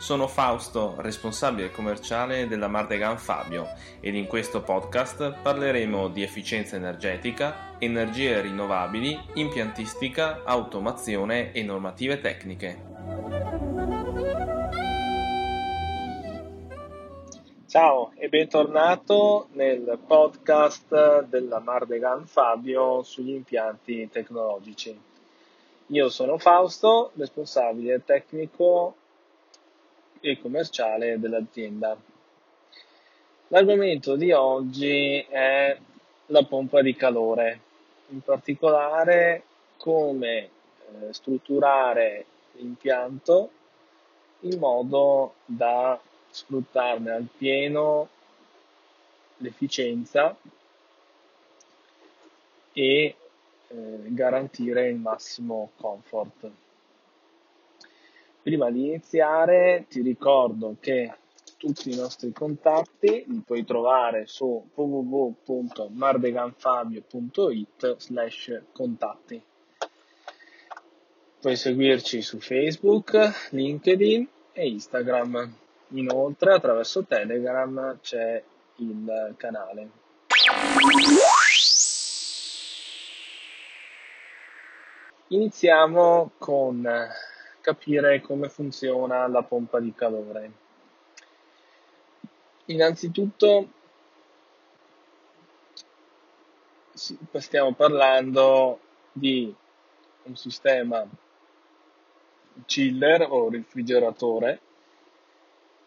Sono Fausto, responsabile commerciale della Mardegan Fabio ed in questo podcast parleremo di efficienza energetica, energie rinnovabili, impiantistica, automazione e normative tecniche. Ciao e bentornato nel podcast della Mardegan Fabio sugli impianti tecnologici. Io sono Fausto, responsabile tecnico e commerciale dell'azienda. L'argomento di oggi è la pompa di calore, in particolare come eh, strutturare l'impianto in modo da sfruttarne al pieno l'efficienza e eh, garantire il massimo comfort. Prima di iniziare ti ricordo che tutti i nostri contatti li puoi trovare su www.mardeganfabio.it slash contatti. Puoi seguirci su Facebook, LinkedIn e Instagram. Inoltre attraverso Telegram c'è il canale. Iniziamo con capire come funziona la pompa di calore. Innanzitutto stiamo parlando di un sistema chiller o refrigeratore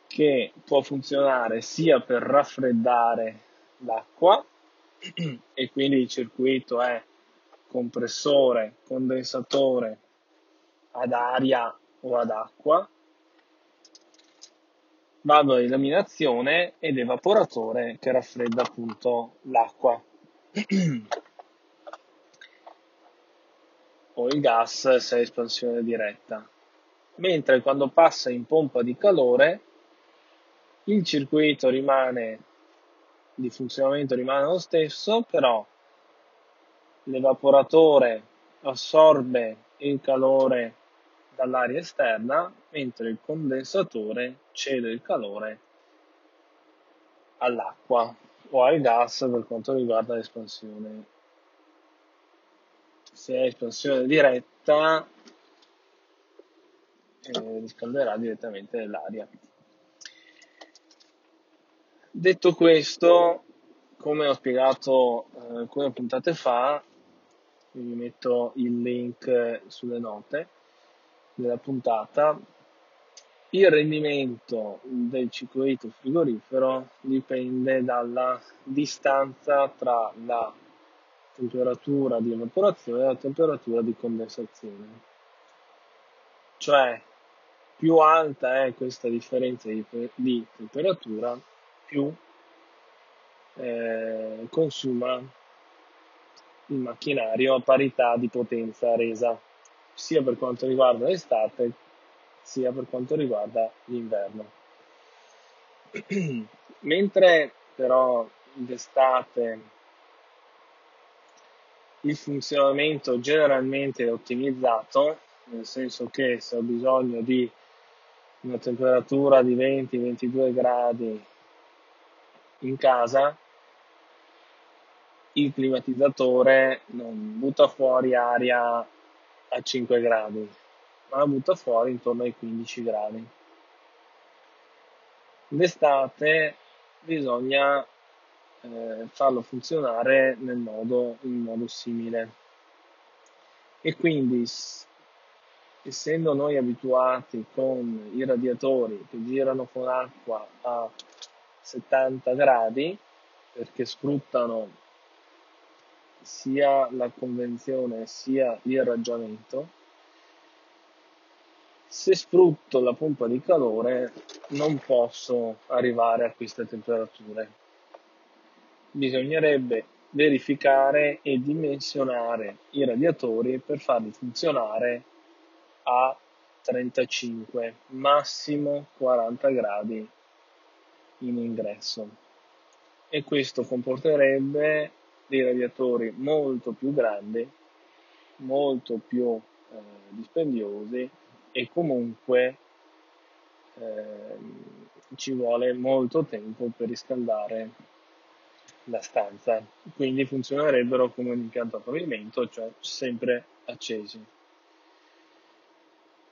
che può funzionare sia per raffreddare l'acqua e quindi il circuito è compressore, condensatore ad aria o ad acqua, vado eliminazione ed evaporatore che raffredda appunto l'acqua o il gas se è espansione diretta. Mentre quando passa in pompa di calore il circuito rimane di funzionamento rimane lo stesso, però l'evaporatore assorbe il calore dall'aria esterna, mentre il condensatore cede il calore all'acqua o al gas per quanto riguarda l'espansione. Se è espansione diretta, eh, riscalderà direttamente l'aria. Detto questo, come ho spiegato eh, alcune puntate fa, vi metto il link sulle note della puntata, il rendimento del circuito frigorifero dipende dalla distanza tra la temperatura di evaporazione e la temperatura di condensazione. Cioè, più alta è questa differenza di, di temperatura, più eh, consuma il macchinario a parità di potenza resa, sia per quanto riguarda l'estate sia per quanto riguarda l'inverno. Mentre però d'estate il funzionamento generalmente è ottimizzato, nel senso che se ho bisogno di una temperatura di 20-22 gradi in casa il climatizzatore non butta fuori aria a 5 gradi, ma la butta fuori intorno ai 15 gradi. D'estate bisogna eh, farlo funzionare nel modo, in modo simile. E quindi, essendo noi abituati con i radiatori che girano con acqua a 70 gradi perché sfruttano sia la convenzione sia l'irraggiamento. Se sfrutto la pompa di calore non posso arrivare a queste temperature. Bisognerebbe verificare e dimensionare i radiatori per farli funzionare a 35, massimo 40 gradi in ingresso. E questo comporterebbe dei radiatori molto più grandi, molto più eh, dispendiosi e comunque eh, ci vuole molto tempo per riscaldare la stanza, quindi funzionerebbero come un impianto a pavimento, cioè sempre accesi.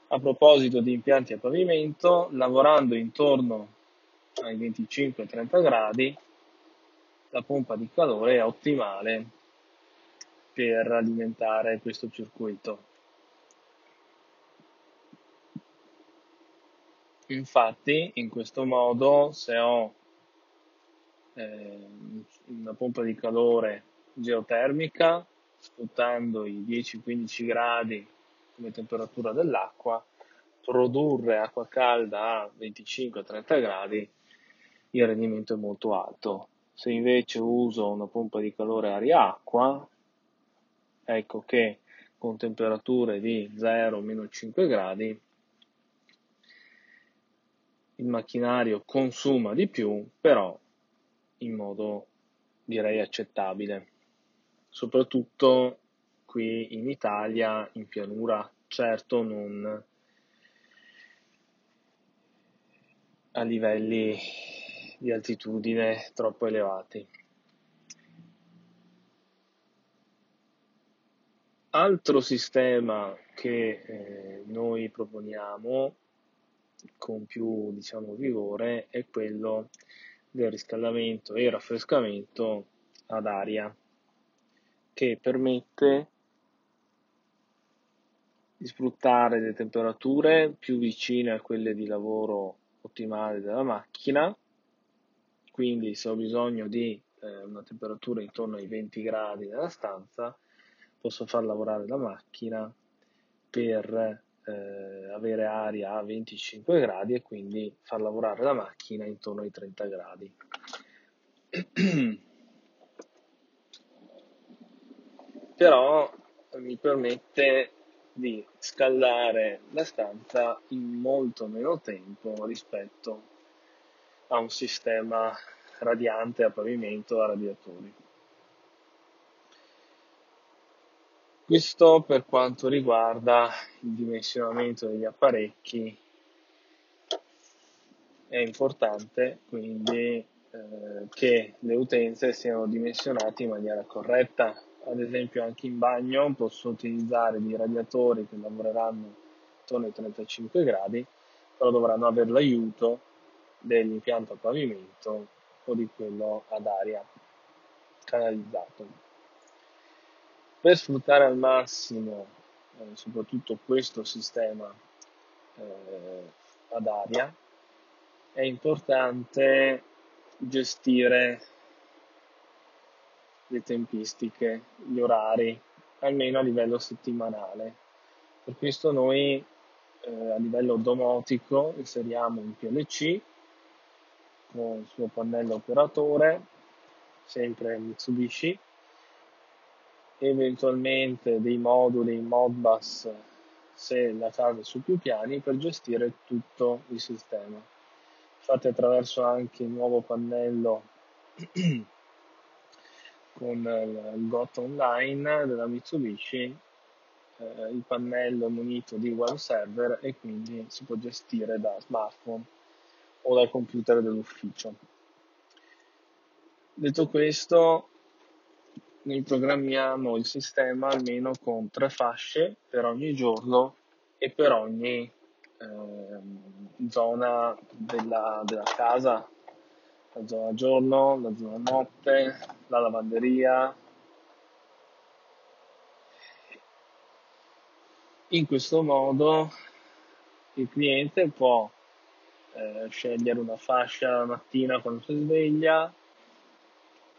A proposito di impianti a pavimento, lavorando intorno ai 25-30 gradi, la pompa di calore è ottimale per alimentare questo circuito. Infatti, in questo modo, se ho eh, una pompa di calore geotermica, sfruttando i 10-15 gradi come temperatura dell'acqua, produrre acqua calda a 25-30 gradi, il rendimento è molto alto. Se invece uso una pompa di calore aria-acqua, ecco che con temperature di 0-5 gradi il macchinario consuma di più, però in modo direi accettabile. Soprattutto qui in Italia, in pianura, certo non a livelli di altitudine troppo elevati. Altro sistema che eh, noi proponiamo con più diciamo, vigore è quello del riscaldamento e raffrescamento ad aria che permette di sfruttare le temperature più vicine a quelle di lavoro ottimale della macchina quindi se ho bisogno di eh, una temperatura intorno ai 20 gradi nella stanza posso far lavorare la macchina per eh, avere aria a 25 gradi e quindi far lavorare la macchina intorno ai 30 gradi. Però mi permette di scaldare la stanza in molto meno tempo rispetto a un sistema radiante a pavimento a radiatori. Questo per quanto riguarda il dimensionamento degli apparecchi è importante quindi eh, che le utenze siano dimensionate in maniera corretta. Ad esempio anche in bagno posso utilizzare dei radiatori che lavoreranno intorno ai 35 gradi, però dovranno avere l'aiuto dell'impianto a pavimento o di quello ad aria canalizzato. Per sfruttare al massimo eh, soprattutto questo sistema eh, ad aria è importante gestire le tempistiche, gli orari, almeno a livello settimanale. Per questo noi eh, a livello domotico inseriamo un PLC con il suo pannello operatore, sempre Mitsubishi, eventualmente dei moduli Modbus se la casa è su più piani per gestire tutto il sistema. Fate attraverso anche il nuovo pannello con il GOT Online della Mitsubishi, eh, il pannello munito di web server e quindi si può gestire da smartphone o dal computer dell'ufficio. Detto questo, noi programmiamo il sistema almeno con tre fasce per ogni giorno e per ogni eh, zona della, della casa, la zona giorno, la zona notte, la lavanderia. In questo modo il cliente può eh, scegliere una fascia la mattina quando si sveglia,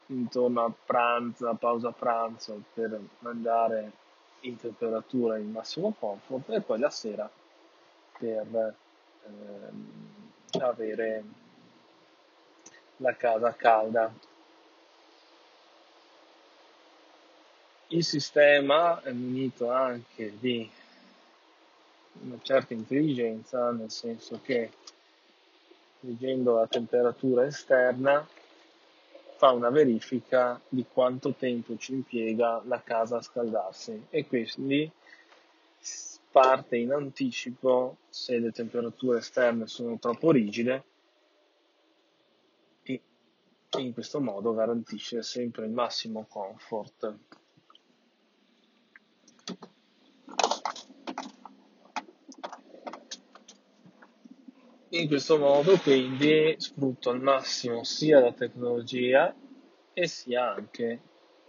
intorno a pranzo, a pausa pranzo per mangiare in temperatura in massimo comfort e poi la sera per ehm, avere la casa calda. il sistema è munito anche di una certa intelligenza, nel senso che leggendo la temperatura esterna fa una verifica di quanto tempo ci impiega la casa a scaldarsi e quindi parte in anticipo se le temperature esterne sono troppo rigide e in questo modo garantisce sempre il massimo comfort. In questo modo quindi sfrutto al massimo sia la tecnologia e sia anche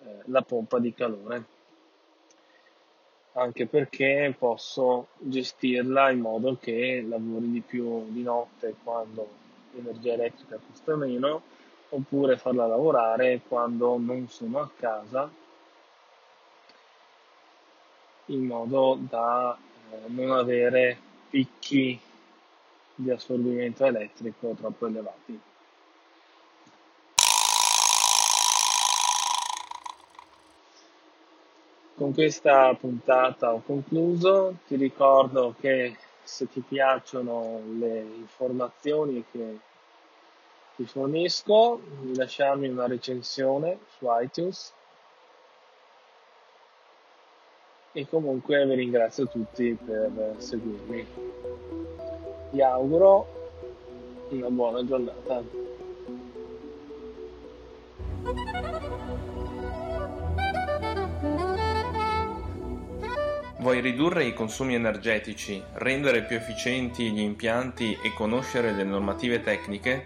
eh, la pompa di calore, anche perché posso gestirla in modo che lavori di più di notte quando l'energia elettrica costa meno, oppure farla lavorare quando non sono a casa, in modo da eh, non avere picchi di assorbimento elettrico troppo elevati. Con questa puntata ho concluso, ti ricordo che se ti piacciono le informazioni che ti fornisco, di lasciarmi una recensione su iTunes. E comunque vi ringrazio tutti per seguirmi vi auguro una buona giornata. Vuoi ridurre i consumi energetici, rendere più efficienti gli impianti e conoscere le normative tecniche?